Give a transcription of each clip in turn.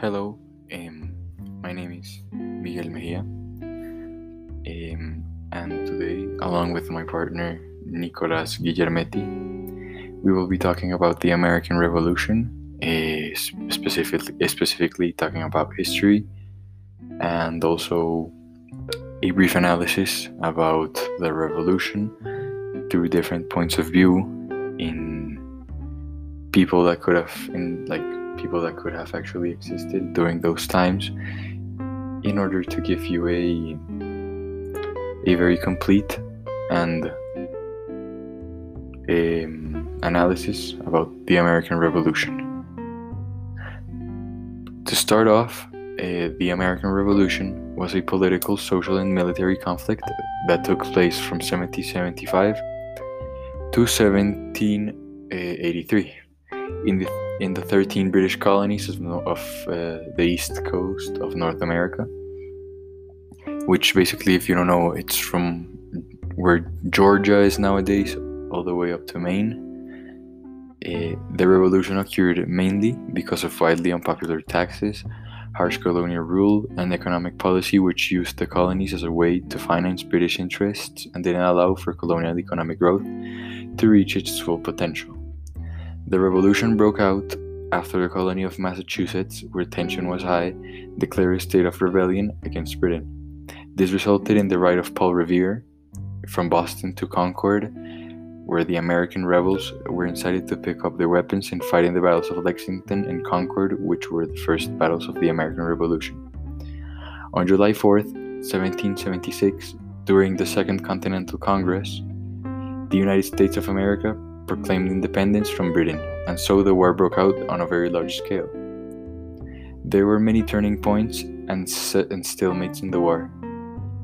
Hello, um, my name is Miguel Mejia, um, and today, along with my partner Nicolas Guillermetti, we will be talking about the American Revolution, uh, specifically, specifically talking about history, and also a brief analysis about the revolution through different points of view in people that could have in like people that could have actually existed during those times in order to give you a a very complete and um, analysis about the American Revolution. To start off, uh, the American Revolution was a political, social, and military conflict that took place from 1775 to 1783 in the in the 13 British colonies of, of uh, the east coast of North America, which basically, if you don't know, it's from where Georgia is nowadays all the way up to Maine. Uh, the revolution occurred mainly because of widely unpopular taxes, harsh colonial rule, and economic policy which used the colonies as a way to finance British interests and didn't allow for colonial economic growth to reach its full potential. The revolution broke out after the colony of Massachusetts, where tension was high, declared a state of rebellion against Britain. This resulted in the right of Paul Revere from Boston to Concord, where the American rebels were incited to pick up their weapons and fight in the battles of Lexington and Concord, which were the first battles of the American Revolution. On July 4, 1776, during the Second Continental Congress, the United States of America proclaimed independence from Britain, and so the war broke out on a very large scale. There were many turning points and, and stalemates in the war.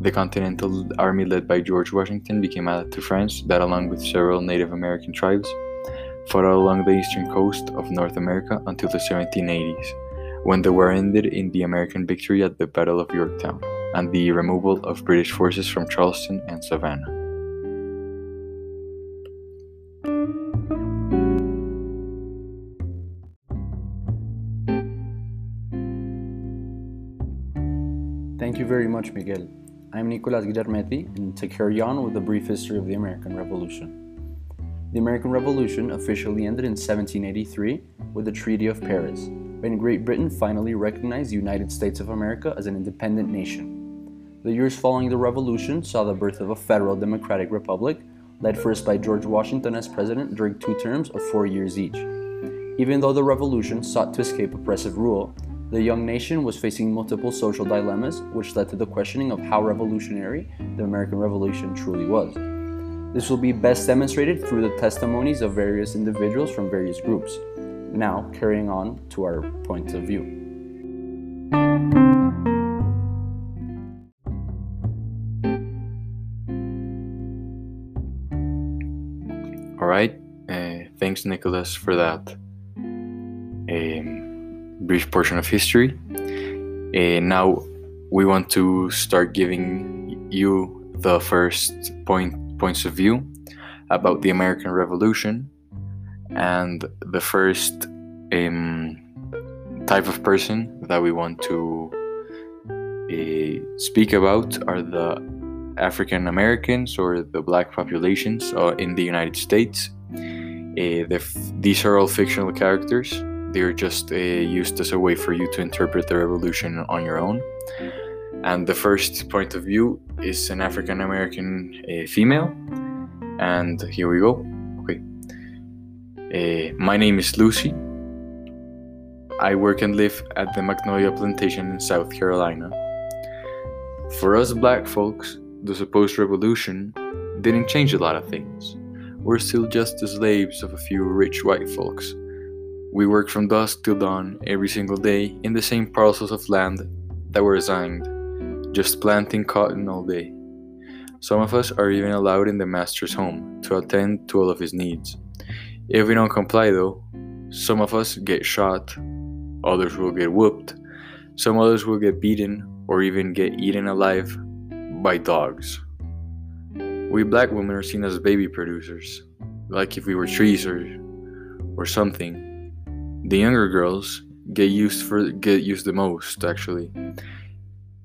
The Continental Army led by George Washington became allied to France, that along with several Native American tribes, fought along the eastern coast of North America until the 1780s, when the war ended in the American victory at the Battle of Yorktown and the removal of British forces from Charleston and Savannah. Thank you very much, Miguel. I'm Nicolas Guillermetti, and to carry on with a brief history of the American Revolution. The American Revolution officially ended in 1783 with the Treaty of Paris, when Great Britain finally recognized the United States of America as an independent nation. The years following the Revolution saw the birth of a federal democratic republic, led first by George Washington as president during two terms of four years each. Even though the revolution sought to escape oppressive rule, the young nation was facing multiple social dilemmas, which led to the questioning of how revolutionary the American Revolution truly was. This will be best demonstrated through the testimonies of various individuals from various groups. Now, carrying on to our point of view. All right, uh, thanks, Nicolas, for that. Brief portion of history. And now we want to start giving you the first point points of view about the American Revolution and the first um, type of person that we want to uh, speak about are the African Americans or the black populations uh, in the United States. Uh, these are all fictional characters they're just uh, used as a way for you to interpret the revolution on your own. And the first point of view is an African American uh, female. And here we go. Okay. Uh, my name is Lucy. I work and live at the Magnolia Plantation in South Carolina. For us black folks, the supposed revolution didn't change a lot of things. We're still just the slaves of a few rich white folks we work from dusk till dawn every single day in the same parcels of land that were assigned, just planting cotton all day. Some of us are even allowed in the master's home to attend to all of his needs. If we don't comply, though, some of us get shot, others will get whooped, some others will get beaten or even get eaten alive by dogs. We black women are seen as baby producers, like if we were trees or, or something. The younger girls get used for get used the most actually.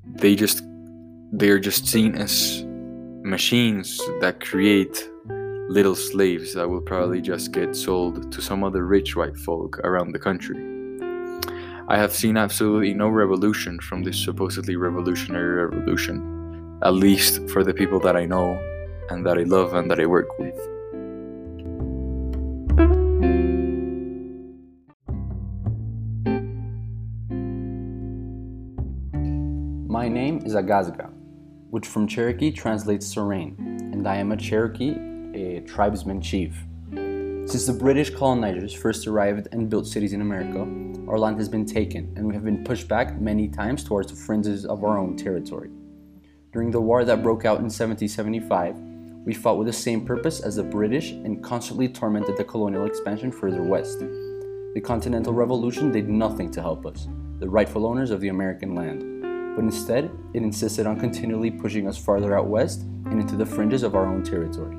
They just they're just seen as machines that create little slaves that will probably just get sold to some other rich white folk around the country. I have seen absolutely no revolution from this supposedly revolutionary revolution at least for the people that i know and that i love and that i work with My name is Agazga, which from Cherokee translates rain, and I am a Cherokee, a tribesman chief. Since the British colonizers first arrived and built cities in America, our land has been taken, and we have been pushed back many times towards the fringes of our own territory. During the war that broke out in 1775, we fought with the same purpose as the British and constantly tormented the colonial expansion further west. The Continental Revolution did nothing to help us, the rightful owners of the American land but instead it insisted on continually pushing us farther out west and into the fringes of our own territory.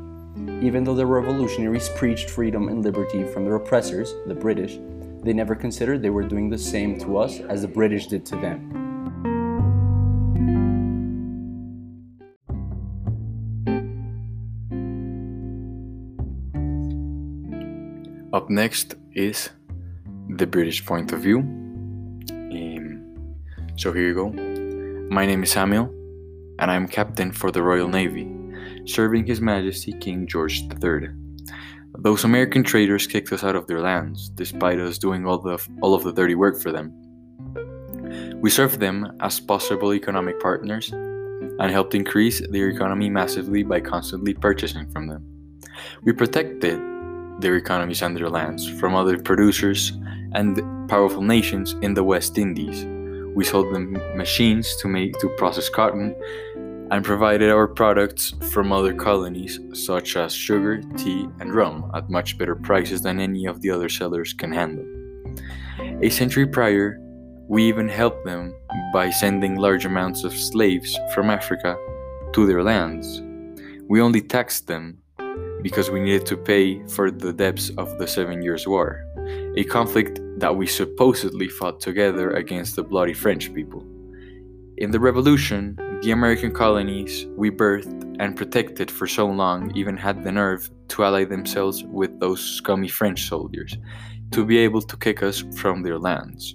Even though the revolutionaries preached freedom and liberty from their oppressors, the British, they never considered they were doing the same to us as the British did to them. Up next is the British point of view. Um, so here you go. My name is Samuel, and I am captain for the Royal Navy, serving His Majesty King George III. Those American traders kicked us out of their lands, despite us doing all, the, all of the dirty work for them. We served them as possible economic partners and helped increase their economy massively by constantly purchasing from them. We protected their economies and their lands from other producers and powerful nations in the West Indies we sold them machines to make to process cotton and provided our products from other colonies such as sugar, tea, and rum at much better prices than any of the other sellers can handle. A century prior, we even helped them by sending large amounts of slaves from Africa to their lands. We only taxed them because we needed to pay for the debts of the Seven Years' War, a conflict that we supposedly fought together against the bloody French people. In the Revolution, the American colonies we birthed and protected for so long even had the nerve to ally themselves with those scummy French soldiers to be able to kick us from their lands.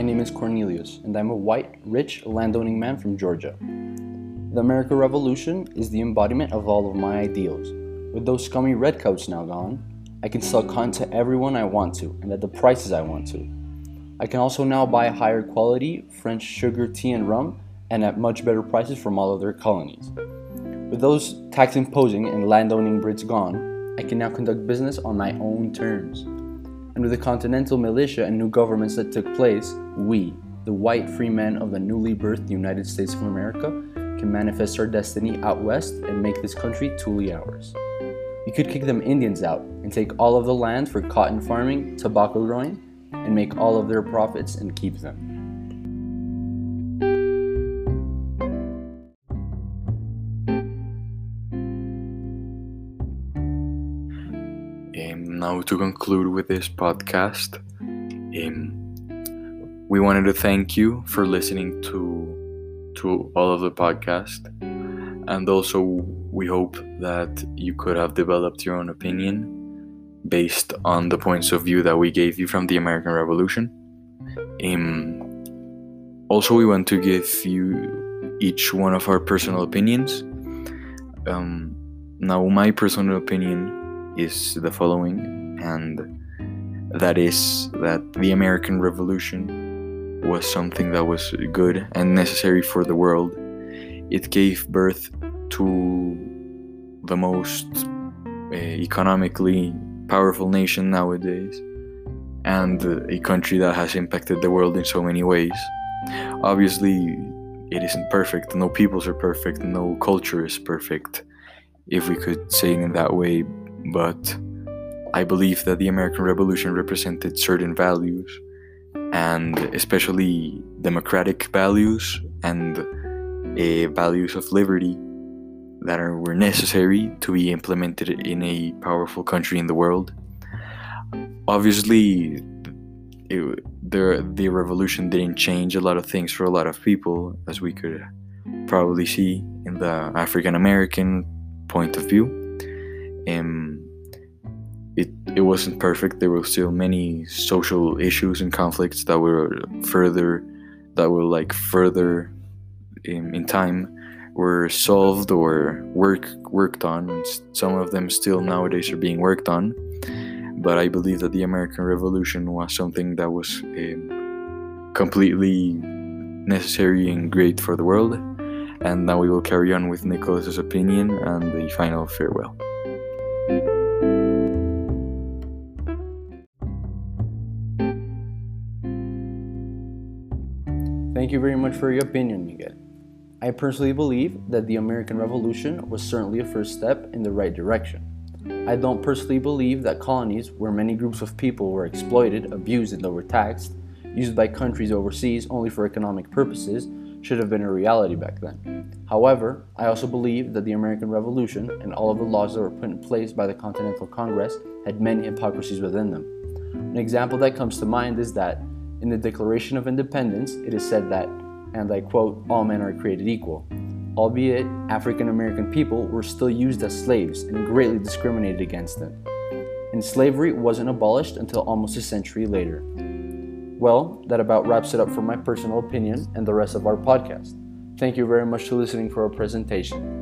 My name is Cornelius, and I'm a white, rich, landowning man from Georgia. The American Revolution is the embodiment of all of my ideals. With those scummy redcoats now gone, I can sell cotton to everyone I want to and at the prices I want to. I can also now buy higher quality French sugar, tea, and rum and at much better prices from all other colonies. With those tax imposing and landowning Brits gone, I can now conduct business on my own terms and with the Continental Militia and new governments that took place, we, the white free men of the newly birthed United States of America, can manifest our destiny out west and make this country truly ours. We could kick them Indians out and take all of the land for cotton farming, tobacco growing, and make all of their profits and keep them. Now to conclude with this podcast, um, we wanted to thank you for listening to to all of the podcast, and also we hope that you could have developed your own opinion based on the points of view that we gave you from the American Revolution. Um, also, we want to give you each one of our personal opinions. Um, now, my personal opinion is the following, and that is that the American Revolution was something that was good and necessary for the world. It gave birth to the most uh, economically powerful nation nowadays and a country that has impacted the world in so many ways. Obviously, it isn't perfect. No peoples are perfect. No culture is perfect, if we could say it in that way but I believe that the American Revolution represented certain values, and especially democratic values and uh, values of liberty that are, were necessary to be implemented in a powerful country in the world. Obviously, it, the the revolution didn't change a lot of things for a lot of people, as we could probably see in the African American point of view. Um, it it wasn't perfect. There were still many social issues and conflicts that were further that were like further in, in time were solved or work worked on. Some of them still nowadays are being worked on. But I believe that the American Revolution was something that was um, completely necessary and great for the world. And now we will carry on with Nicolas's opinion and the final farewell. Thank you very much for your opinion, Miguel. I personally believe that the American Revolution was certainly a first step in the right direction. I don't personally believe that colonies, where many groups of people were exploited, abused, and overtaxed, used by countries overseas only for economic purposes, should have been a reality back then. However, I also believe that the American Revolution and all of the laws that were put in place by the Continental Congress had many hypocrisies within them. An example that comes to mind is that in the Declaration of Independence, it is said that and I quote, all men are created equal. Albeit, African American people were still used as slaves and greatly discriminated against them. And slavery wasn't abolished until almost a century later. Well, that about wraps it up for my personal opinion and the rest of our podcast. Thank you very much for listening for our presentation.